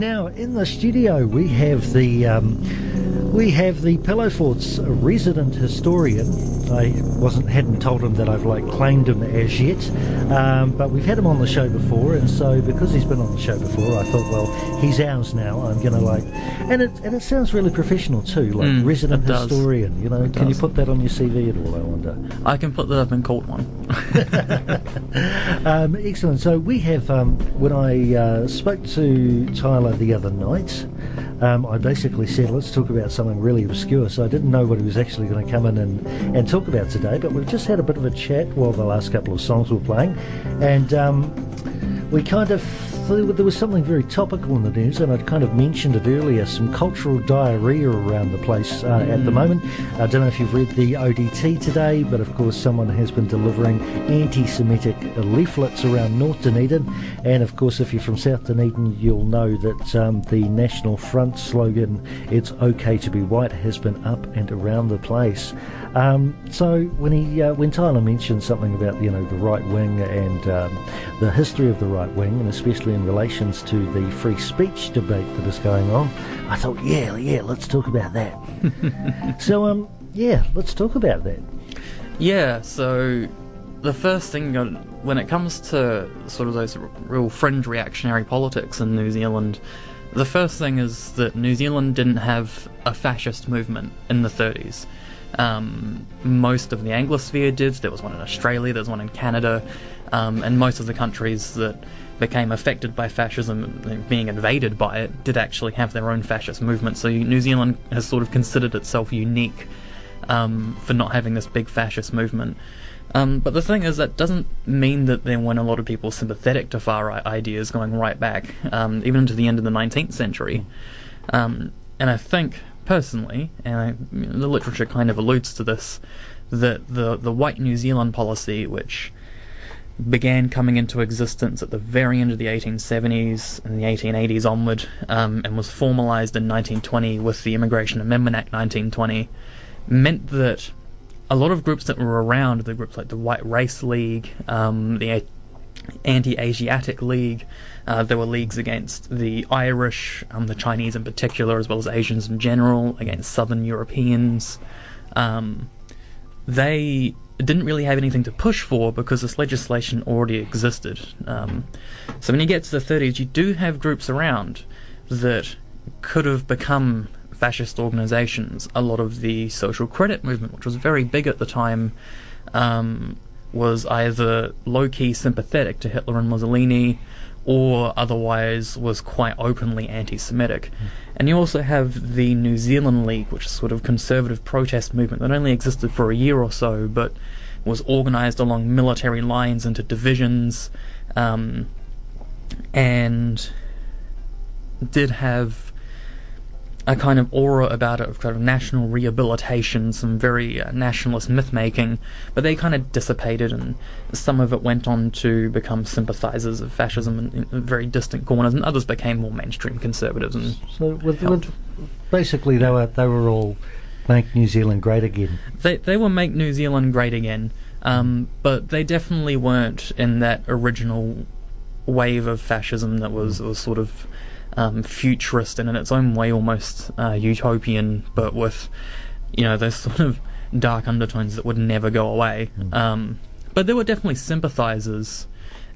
Now, in the studio, we have the um, we have the Pillow Fort's resident historian. I wasn't hadn't told him that I've like claimed him as yet, um, but we've had him on the show before, and so because he's been on the show before, I thought, well, he's ours now. I'm gonna like, and it and it sounds really professional too, like Mm, resident does. historian. You know, It can you put that on your CV at all? I wonder. I can put that up in court one. Um, excellent. So we have, um, when I uh, spoke to Tyler the other night, um, I basically said, let's talk about something really obscure. So I didn't know what he was actually going to come in and, and talk about today, but we've just had a bit of a chat while the last couple of songs were playing. And um, we kind of, there was something very topical in the news, and I'd kind of mentioned it earlier some cultural diarrhea around the place uh, at the moment. I don't know if you've read the ODT today, but of course, someone has been delivering anti Semitic leaflets around North Dunedin. And of course, if you're from South Dunedin, you'll know that um, the National Front slogan, It's Okay to Be White, has been up and around the place. Um, so when he uh, when Tyler mentioned something about you know the right wing and um, the history of the right wing, and especially in relations to the free speech debate that is going on, I thought, yeah, yeah, let's talk about that. so um, yeah, let's talk about that. Yeah, so the first thing uh, when it comes to sort of those real fringe reactionary politics in New Zealand, the first thing is that New Zealand didn't have a fascist movement in the 30s. Um, most of the Anglosphere did. There was one in Australia, there was one in Canada, um, and most of the countries that became affected by fascism, being invaded by it, did actually have their own fascist movement. So New Zealand has sort of considered itself unique um, for not having this big fascist movement. Um, but the thing is, that doesn't mean that there weren't a lot of people sympathetic to far right ideas going right back, um, even into the end of the 19th century. Um, and I think, personally, and I, the literature kind of alludes to this, that the, the white New Zealand policy, which began coming into existence at the very end of the 1870s and the 1880s onward, um, and was formalised in 1920 with the Immigration Amendment Act 1920, meant that a lot of groups that were around, the groups like the White Race League, um, the Anti-Asiatic League, uh, there were leagues against the Irish, um, the Chinese in particular, as well as Asians in general, against Southern Europeans. Um, they didn't really have anything to push for because this legislation already existed. Um, so when you get to the 30s, you do have groups around that could have become fascist organizations. A lot of the social credit movement, which was very big at the time, um, was either low key sympathetic to Hitler and Mussolini or otherwise was quite openly anti Semitic. And you also have the New Zealand League, which is sort of conservative protest movement that only existed for a year or so, but was organized along military lines into divisions, um, and did have a kind of aura about it of kind of national rehabilitation, some very uh, nationalist myth making, but they kind of dissipated, and some of it went on to become sympathizers of fascism in, in very distant corners, and others became more mainstream conservatives. And So with, with basically they were they were all make New Zealand great again. they they will make New Zealand great again, um, but they definitely weren't in that original wave of fascism that was was sort of um, futurist and in its own way almost uh, utopian, but with you know those sort of dark undertones that would never go away. Um, but there were definitely sympathizers,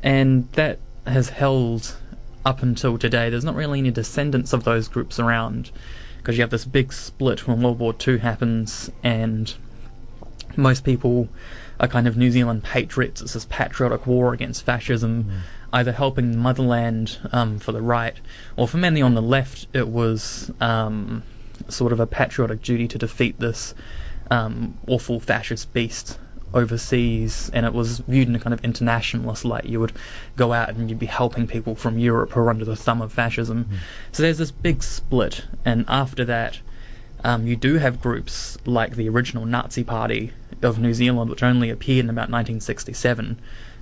and that has held up until today. There's not really any descendants of those groups around because you have this big split when World War II happens, and most people are kind of New Zealand patriots. It's this patriotic war against fascism, either helping the motherland um, for the right, or for many on the left, it was um, sort of a patriotic duty to defeat this um, awful fascist beast overseas, and it was viewed in a kind of internationalist light. You would go out and you'd be helping people from Europe who are under the thumb of fascism. So there's this big split, and after that, um, you do have groups like the original Nazi Party of New Zealand, which only appeared in about 1967,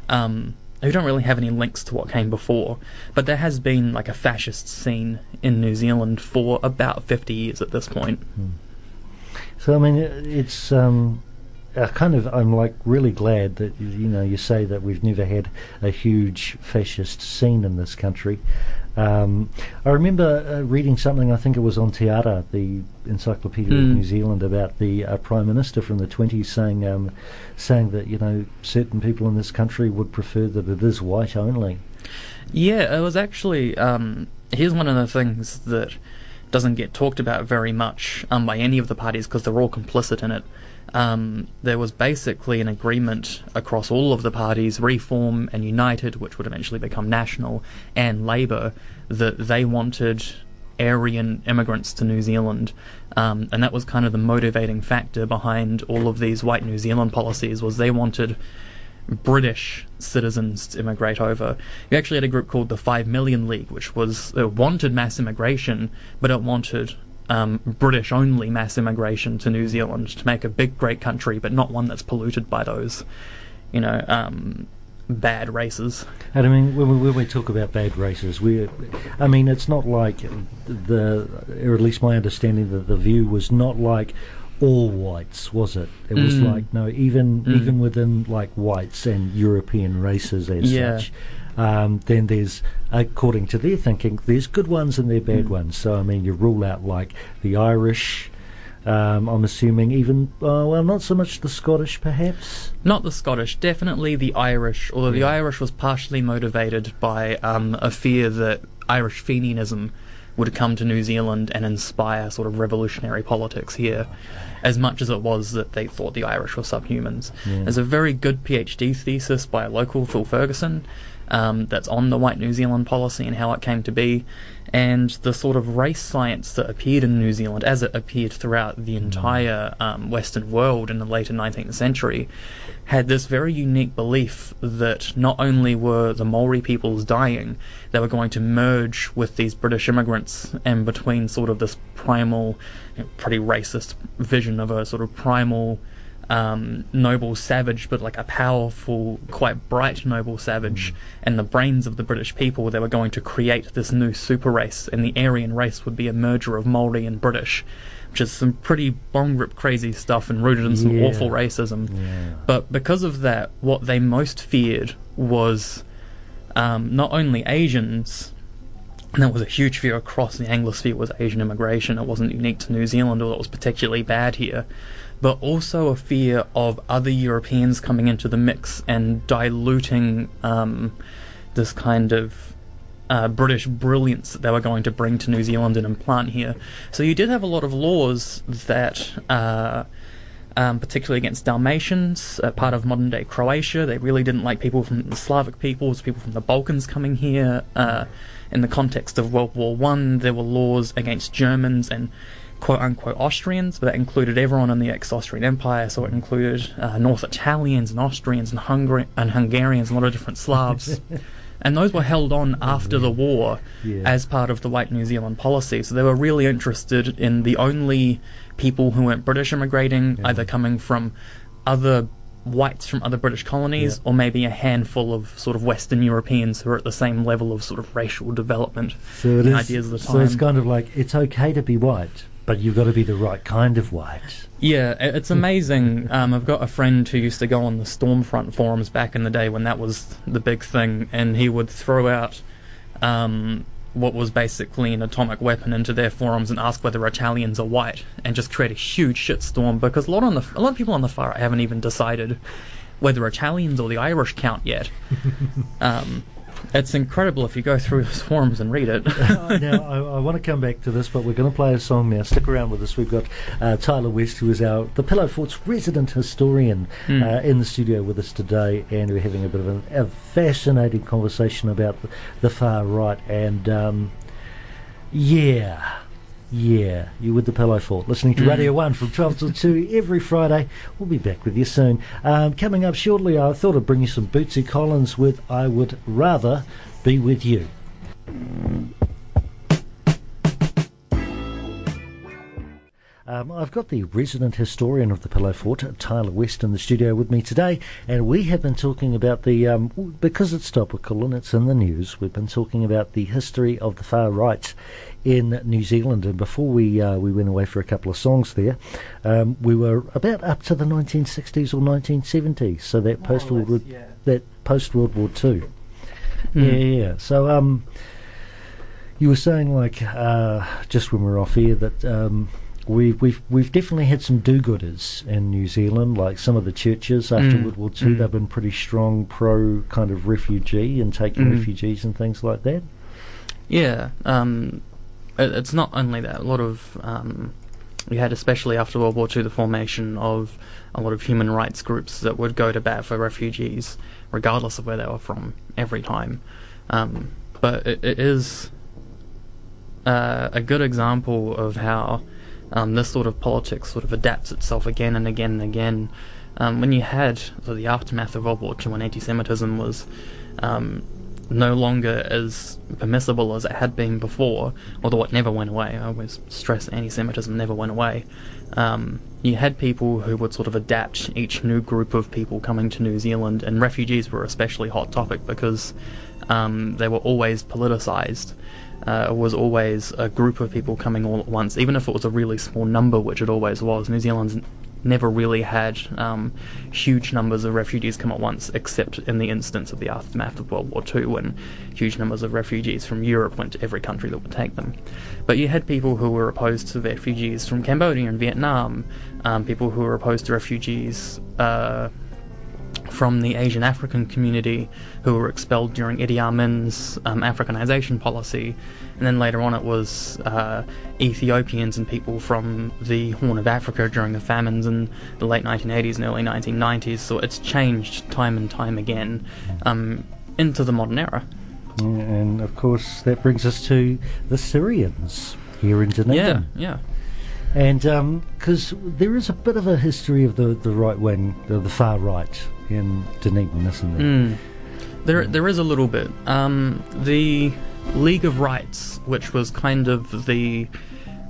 um, who don't really have any links to what came before. But there has been like a fascist scene in New Zealand for about 50 years at this point. So I mean, it's um, I kind of I'm like really glad that you know you say that we've never had a huge fascist scene in this country. Um, I remember uh, reading something, I think it was on Te Ara, the Encyclopedia of Mm. New Zealand, about the uh, Prime Minister from the 20s saying, um, saying that, you know, certain people in this country would prefer that it is white only. Yeah, it was actually. Um, here's one of the things that doesn't get talked about very much um, by any of the parties because they're all complicit in it. Um, there was basically an agreement across all of the parties, Reform and United, which would eventually become National, and Labour, that they wanted Aryan immigrants to New Zealand, um, and that was kind of the motivating factor behind all of these white New Zealand policies. Was they wanted British citizens to immigrate over. You actually had a group called the Five Million League, which was it wanted mass immigration, but it wanted um, British only mass immigration to New Zealand to make a big, great country, but not one that's polluted by those, you know, um, bad races. And I mean, when we, when we talk about bad races, we, I mean, it's not like the, or at least my understanding that the view was not like all whites, was it? It was Mm. like no, even Mm. even within like whites and European races as Yeah. such. Um, then there's, according to their thinking, there's good ones and there bad Mm. ones. So I mean, you rule out like the Irish. Um, I'm assuming even, uh, well, not so much the Scottish, perhaps. Not the Scottish, definitely the Irish, although the Irish was partially motivated by um, a fear that Irish Fenianism would come to New Zealand and inspire sort of revolutionary politics here, as much as it was that they thought the Irish were subhumans. Yeah. There's a very good PhD thesis by a local, Phil Ferguson, um, that's on the white New Zealand policy and how it came to be, and the sort of race science that appeared in New Zealand as it appeared throughout the entire um, Western world in the later 19th century had this very unique belief that not only were the Maori peoples dying, they were going to merge with these British immigrants, and between sort of this primal, you know, pretty racist vision of a sort of primal um, noble savage, but like a powerful, quite bright noble savage, and the brains of the British people, they were going to create this new super race, and the Aryan race would be a merger of Maori and British, which is some pretty bong rip crazy stuff and rooted in some Yeah. awful racism. Yeah. But because of that, what they most feared was um, not only Asians, and that was a huge fear across the Anglosphere was Asian immigration. It wasn't unique to New Zealand, although it was particularly bad here. But also a fear of other Europeans coming into the mix and diluting um, this kind of uh, British brilliance that they were going to bring to New Zealand and implant here. So you did have a lot of laws that. Uh, um, particularly against Dalmatians, uh, part of modern day Croatia. They really didn't like people from the Slavic peoples, people from the Balkans coming here. Uh, in the context of World War One, there were laws against Germans and quote unquote Austrians, but that included everyone in the ex-Austrian Empire. So it included uh, North Italians and Austrians and, Hungary- and Hungarians, and a lot of different Slavs. and those were held on after the war Yeah. as part of the White New Zealand policy. So they were really interested in the only people who weren't British immigrating, Yeah. either coming from other whites from other British colonies, Yeah. or maybe a handful of sort of Western Europeans who are at the same level of sort of racial development. So it and is. ideas of the time. So it's kind of like it's okay to be white, but you've got to be the right kind of white. Yeah, it's amazing. um, I've got a friend who used to go on the Stormfront forums back in the day when that was the big thing, and he would throw out um, what was basically an atomic weapon into their forums and ask whether Italians are white, and just create a huge shitstorm because a lot on the a lot of people on the far right haven't even decided whether Italians or the Irish count yet. um, it's incredible if you go through those forums and read it. now, I, I want to come back to this, but we're going to play a song now. Stick around with us. We've got uh, Tyler West, who is our the Pillow Fort's resident historian, Hmm. uh, in the studio with us today, and we're having a bit of a, a fascinating conversation about the, the far right. And um, yeah, yeah, you with the Pillow Fort, listening to Mm. Radio One from twelve till two every Friday. We'll be back with you soon. Um, coming up shortly, I thought I'd bring you some Bootsy Collins with "I Would Rather Be With You." Um, I've got the resident historian of the Pillow Fort, Tyler West, in the studio with me today, and we have been talking about the um, because it's topical and it's in the news. We've been talking about the history of the far right in New Zealand, and before we uh, we went away for a couple of songs there, um, we were about up to the 1960s or 1970s, so that post World War that post World War Two. Hmm. Yeah, yeah. So um, You were saying, like, uh, just when we were off here, that um, we've we've we've definitely had some do-gooders in New Zealand. Like some of the churches after Mm, World War II. mm. they've been pretty strong pro kind of refugee and taking Mm. refugees and things like that. Yeah, um, it, it's not only that. A lot of um, we had, especially after World War II, the formation of a lot of human rights groups that would go to bat for refugees, regardless of where they were from, every time. Um, but it, it is uh, a good example of how um, this sort of politics sort of adapts itself again and again and again. Um, when you had so the aftermath of World War II, when anti-Semitism was um, no longer as permissible as it had been before, although it never went away. I always stress anti-Semitism never went away. Um, you had people who would sort of adapt each new group of people coming to New Zealand, and refugees were especially hot topic because um, they were always politicized. Uh, was always a group of people coming all at once, even if it was a really small number, which it always was. New Zealand's never really had um, huge numbers of refugees come at once, except in the instance of the aftermath of World War II, when huge numbers of refugees from Europe went to every country that would take them. But you had people who were opposed to refugees from Cambodia and Vietnam, um, people who were opposed to refugees. Uh, from the Asian African community who were expelled during Idi Amin's um, Africanization policy, and then later on it was uh, Ethiopians and people from the Horn of Africa during the famines in the late 1980s and early 1990s. So it's changed time and time again um, into the modern era. Yeah, and of course, that brings us to the Syrians here in Dunedin. Yeah, yeah. And because there is a bit of a history of the, the right wing, the, the far right in Dunedin, isn't there? Mm. There, there is a little bit. Um, the League of Rights, which was kind of the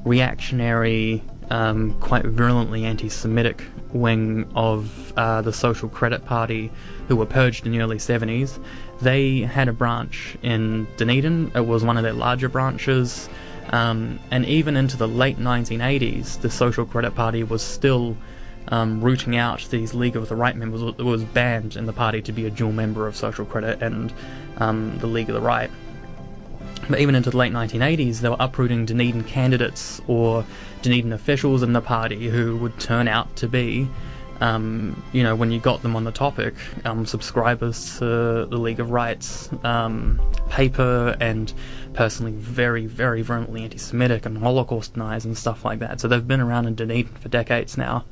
reactionary, um, quite virulently anti-Semitic wing of uh, the Social Credit Party, who were purged in the early 70s, they had a branch in Dunedin. It was one of their larger branches. Um, and even into the late 1980s, the Social Credit Party was still um, rooting out these League of the Right members. Was banned in the party to be a dual member of Social Credit and um, the League of the Right. But even into the late 1980s, they were uprooting Dunedin candidates or Dunedin officials in the party who would turn out to be, um, you know, when you got them on the topic, um, subscribers to the League of Rights um, paper and personally very, very virulently anti Semitic and Holocaust deniers and stuff like that. So they've been around in Dunedin for decades now.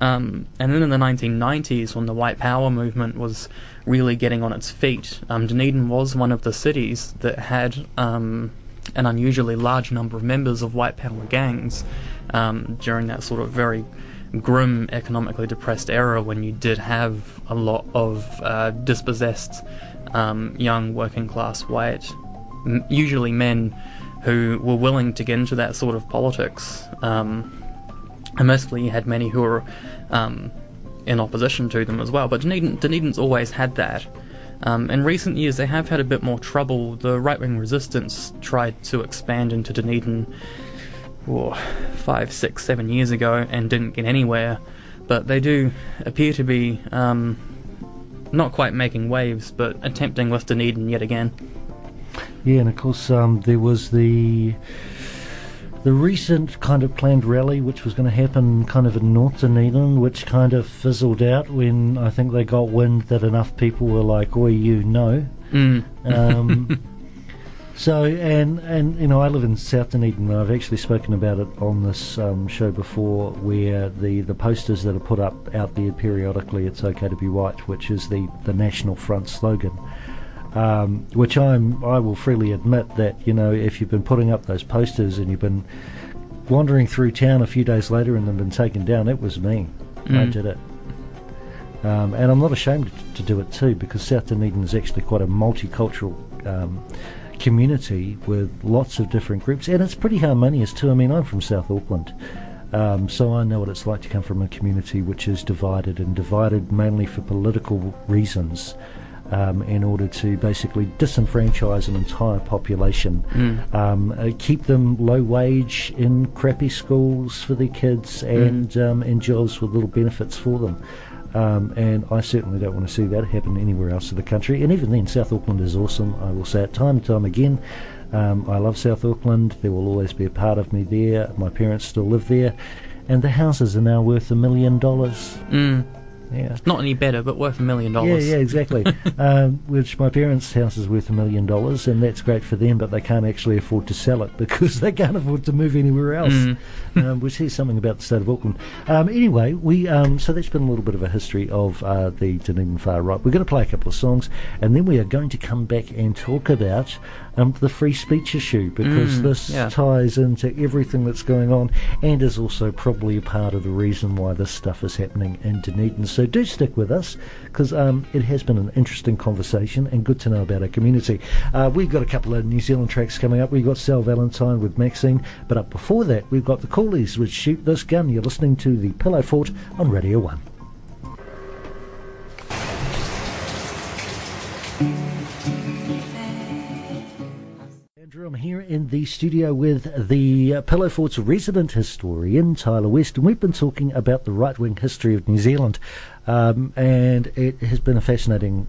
Um, and then in the 1990s, when the White Power movement was really getting on its feet, um, Dunedin was one of the cities that had um, an unusually large number of members of White Power gangs um, during that sort of very grim, economically depressed era when you did have a lot of uh, dispossessed um, young working class white, usually men, who were willing to get into that sort of politics. Um, mostly you had many who were um, in opposition to them as well. But Dunedin, Dunedin's always had that. Um, in recent years, they have had a bit more trouble. The right wing resistance tried to expand into Dunedin oh, five, six, seven years ago and didn't get anywhere. But they do appear to be um, not quite making waves, but attempting with Dunedin yet again. Yeah, and of course um, there was the the recent kind of planned rally, which was going to happen kind of in North Dunedin, which kind of fizzled out when I think they got wind that enough people were like, "Oi, you know." Mm. Um, so, and and you know, I live in South Dunedin, and I've actually spoken about it on this um, show before, where the the posters that are put up out there periodically, "It's okay to be white," which is the the National Front slogan. Um, which I'm, I will freely admit that you know if you've been putting up those posters and you've been wandering through town a few days later and they've been taken down, it was me. I Mm. did it, um, and I'm not ashamed to do it too because South Dunedin is actually quite a multicultural um, community with lots of different groups, and it's pretty harmonious too. I mean, I'm from South Auckland. Um, so I know what it's like to come from a community which is divided and divided mainly for political reasons um, in order to basically disenfranchise an entire population, Mm. um, uh, keep them low wage in crappy schools for their kids, and um, in jobs with little benefits for them. Um, and I certainly don't want to see that happen anywhere else in the country. And even then, South Auckland is awesome. I will say it time and time again. Um, I love South Auckland. There will always be a part of me there. My parents still live there, and the houses are now worth a million dollars. Mm. Yeah. Not any better, but worth a million Yeah, dollars. yeah, exactly. um, which my parents' house is worth a million dollars, and that's great for them, but they can't actually afford to sell it because they can't afford to move anywhere else. Mm. um, which says something about the state of Auckland. Um, anyway, we um, so that's been a little bit of a history of uh, the Dunedin far right. We're going to play a couple of songs, and then we are going to come back and talk about um, the free speech issue because Mm, this yeah. ties into everything that's going on, and is also probably a part of the reason why this stuff is happening in Dunedin. So do stick with us because um, it has been an interesting conversation and good to know about our community. Uh, we've got a couple of New Zealand tracks coming up. We've got Sal Valentine with Maxine, but up before that, we've got the Coolies with Shoot This Gun. You're listening to the Pillow Fort on Radio 1. In the studio with the uh, Pillow Fort's resident historian, Tyler West, and we've been talking about the right wing history of New Zealand. Um, and it has been a fascinating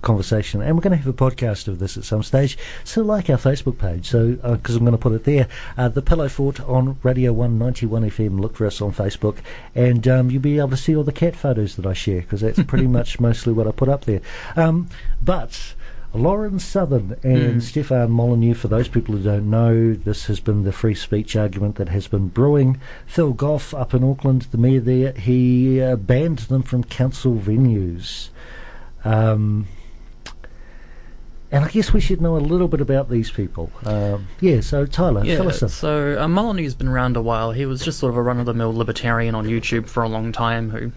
conversation, and we're going to have a podcast of this at some stage. So, like our Facebook page, so because I'm going to put it there, uh, the Pillow Fort on Radio 191 FM. Look for us on Facebook, and um, you'll be able to see all the cat photos that I share because that's pretty much mostly what I put up there. Um, but Lauren Southern and Mm. Stefan Molyneux, for those people who don't know, this has been the free speech argument that has been brewing. Phil Goff up in Auckland, the mayor there, he uh, banned them from council venues. Um, and I guess we should know a little bit about these people. Um, yeah, so Tyler, Yeah, fill us in. so uh, Molyneux's been around a while. He was just sort of a run-of-the-mill libertarian on YouTube for a long time who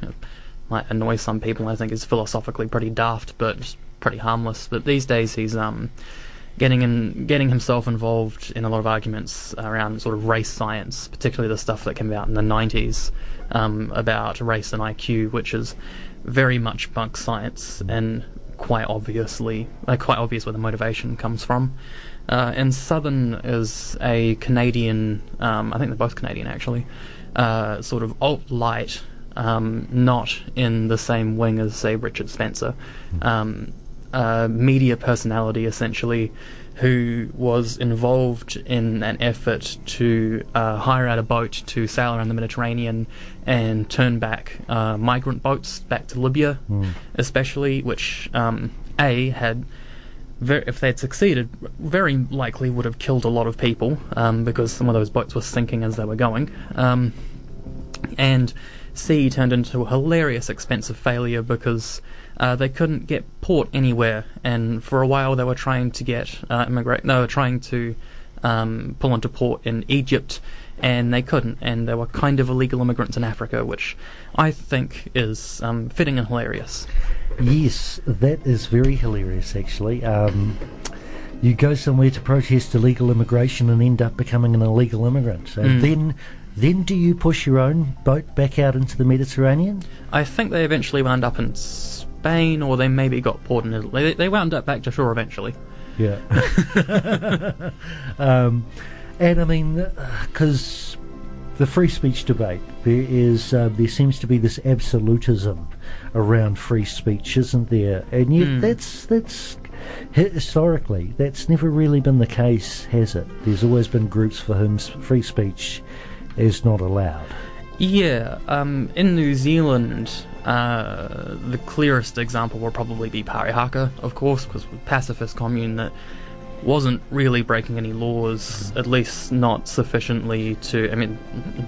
might annoy some people. I think is philosophically pretty daft, but pretty harmless. But these days he's um, getting in, getting himself involved in a lot of arguments around sort of race science, particularly the stuff that came out in the 90s um, about race and IQ, which is very much bunk science and quite obviously uh, quite obvious where the motivation comes from. Uh, and Southern is a Canadian, um, I think they're both Canadian actually, uh, sort of alt light, um, not in the same wing as say Richard Spencer, um, uh, media personality essentially, who was involved in an effort to uh, hire out a boat to sail around the Mediterranean and turn back uh, migrant boats back to Libya, especially, which um, a had if they had succeeded, very likely would have killed a lot of people um, because some of those boats were sinking as they were going. Um, and C turned into a hilarious expensive failure because uh, they couldn't get port anywhere, and for a while they were trying to get uh, immigrate. No, trying to um, pull into port in Egypt, and they couldn't, and they were kind of illegal immigrants in Africa, which I think is um, fitting and hilarious. Yes, that is very hilarious, actually. Um, you go somewhere to protest illegal immigration and end up becoming an illegal immigrant. And Mm. then, then do you push your own boat back out into the Mediterranean? I think they eventually wound up in Spain, or they maybe got port in Italy. They, they wound up back to shore eventually. Yeah. um, and I mean, because the free speech debate, there is, uh, there seems to be this absolutism around free speech, isn't there? And yet, Hmm. that's that's historically that's never really been the case, has it? There's always been groups for whom free speech is not allowed. Yeah, um, in New Zealand, uh, the clearest example will probably be Parihaka, of course, because pacifist commune that wasn't really breaking any laws, at least not sufficiently to, I mean,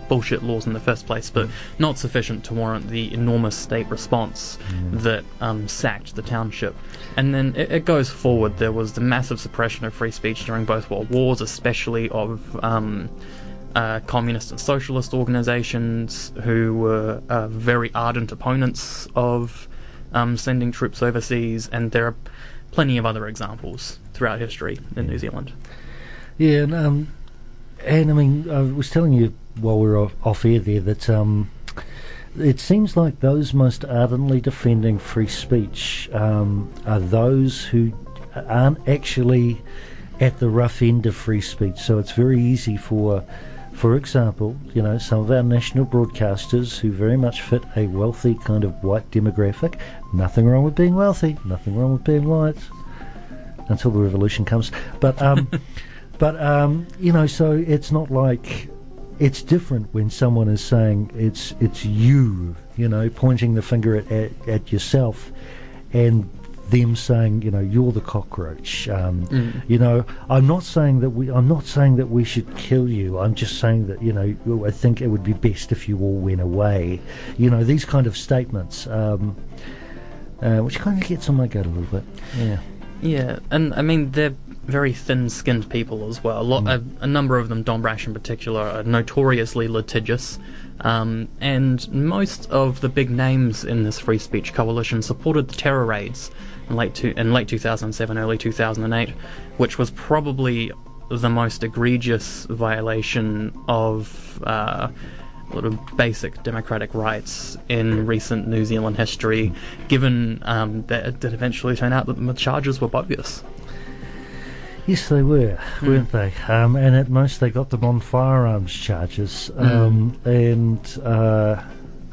bullshit laws in the first place, but not sufficient to warrant the enormous state response that um, sacked the township. And then it, it goes forward. There was the massive suppression of free speech during both world wars, especially of. Um, uh, communist and socialist organizations who were uh, very ardent opponents of um, sending troops overseas, and there are plenty of other examples throughout history in New Zealand. Yeah, and, um, and I mean, I was telling you while we were off, off air there that um, it seems like those most ardently defending free speech um, are those who aren't actually at the rough end of free speech. So it's very easy for, for example, you know, some of our national broadcasters who very much fit a wealthy kind of white demographic. Nothing wrong with being wealthy. Nothing wrong with being white until the revolution comes. But um, But um, you know, so it's not like it's different when someone is saying it's it's you, you know, pointing the finger at, at, at yourself, and them saying, you know, you're the cockroach. Um, Mm. You know, I'm not saying that we. I'm not saying that we should kill you. I'm just saying that you know, I think it would be best if you all went away. You know, these kind of statements, um, uh, which kind of gets on my goat a little bit. Yeah. Yeah, and I mean they're very thin-skinned people as well. A, lot, a, a number of them, Don Brash in particular, are notoriously litigious. Um, and most of the big names in this free speech coalition supported the terror raids in late two, in late 2007, early 2008, which was probably the most egregious violation of uh, basic democratic rights in recent New Zealand history, given um, that it did eventually turn out that the charges were bogus. Yes, they were, weren't they? Um, and at most, they got them on firearms charges. Um, And uh,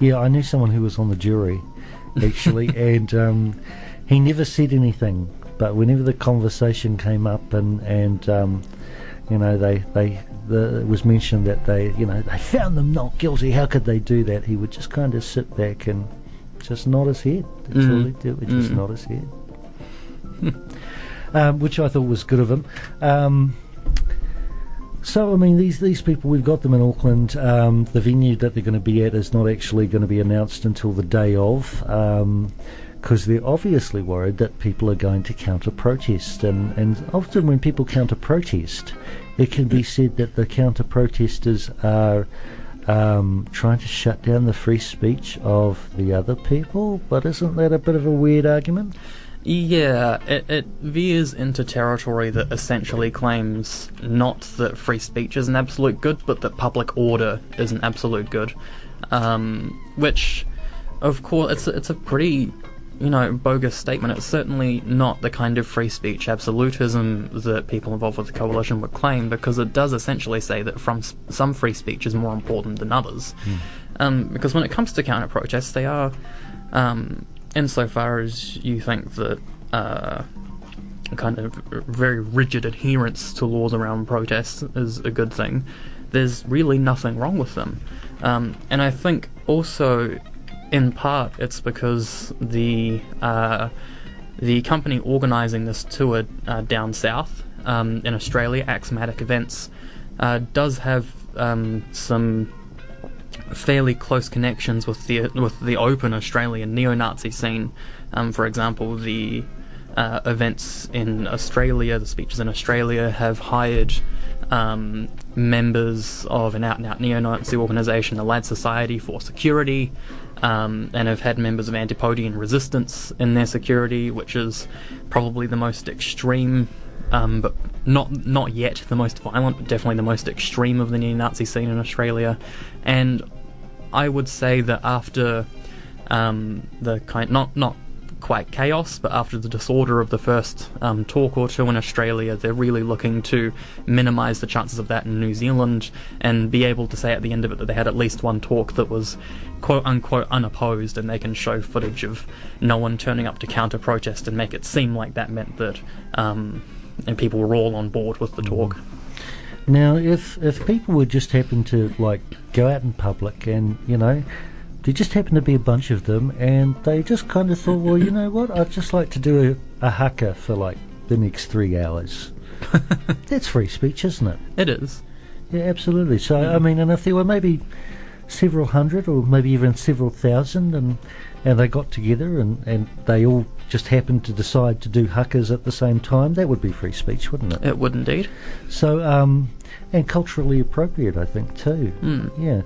yeah, I knew someone who was on the jury, actually, and um, he never said anything. But whenever the conversation came up, and and um, you know, they they the, it was mentioned that they you know they found them not guilty. How could they do that? He would just kind of sit back and just nod his head. That's all Mm. he'd do. Would just Mm. nod his head. Um, which I thought was good of him. Um, so I mean, these these people we've got them in Auckland. Um, the venue that they're going to be at is not actually going to be announced until the day of, because they're obviously worried that people are going to counter protest, and and often when people counter protest, it can be said that the counter protesters are. Um, trying to shut down the free speech of the other people, but isn't that a bit of a weird argument? Yeah, it, it veers into territory that essentially claims not that free speech is an absolute good, but that public order is an absolute good. Um, which, of course, it's a, it's a pretty, you know, bogus statement. It's certainly not the kind of free speech absolutism that people involved with the coalition would claim, because it does essentially say that from some free speech is more important than others. Um, because when it comes to counter protests, they are um, insofar as you think that uh, kind of very rigid adherence to laws around protests is a good thing, there's really nothing wrong with them. Um, and I think also, in part, it's because the uh, the company organising this tour uh, down south um, in Australia, Axiomatic Events, uh, does have um, some fairly close connections with the with the open Australian neo-Nazi scene. Um, for example, the uh, events in Australia, the speeches in Australia, have hired um, members of an out-and-out neo-Nazi organisation, the Lad Society, for security, um, and have had members of Antipodean Resistance in their security, which is probably the most extreme um, but not not yet the most violent, but definitely the most extreme of the neo-Nazi scene in Australia. And I would say that after um, the kind not not quite chaos, but after the disorder of the first um, talk or two in Australia, they're really looking to minimise the chances of that in New Zealand and be able to say at the end of it that they had at least one talk that was quote unquote unopposed, and they can show footage of no one turning up to counter protest and make it seem like that meant that um, and people were all on board with the talk. Now, if if people would just happen to like go out in public and you know, there just happened to be a bunch of them, and they just kind of thought, well, you know what, I'd just like to do a, a haka for like the next three hours. That's free speech, isn't it? It is. Yeah, absolutely. So I mean, and if there were maybe several hundred or maybe even several thousand, and and they got together and and they all just happened to decide to do hakas at the same time, that would be free speech, wouldn't it? It would indeed. So, um, and culturally appropriate, I think, too. Mm. Yeah.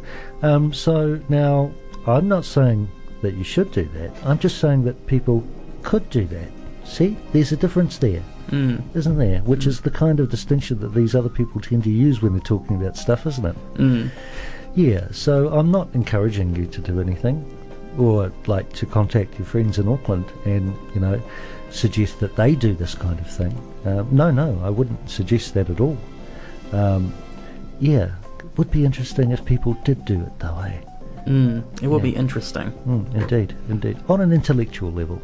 Um, so now, I'm not saying that you should do that. I'm just saying that people could do that. See, there's a difference there, Mm. isn't there? Which is the kind of distinction that these other people tend to use when they're talking about stuff, isn't it? Mm. Yeah. So I'm not encouraging you to do anything, or like to contact your friends in Auckland and you know suggest that they do this kind of thing. Um, no, no, I wouldn't suggest that at all. Um, yeah, would be interesting if people did do it though. Eh? Mm. It will Yeah. be interesting. Mm, indeed, indeed. On an intellectual level,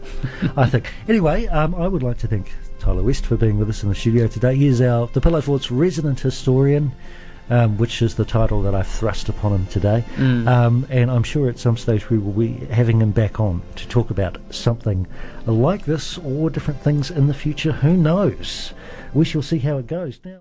I think. Anyway, um, I would like to thank Tyler West for being with us in the studio today. He is our the Pillow Fort's resident historian. Um, which is the title that I've thrust upon him today. Mm. Um, and I'm sure at some stage we will be having him back on to talk about something like this or different things in the future. Who knows? We shall see how it goes. Now.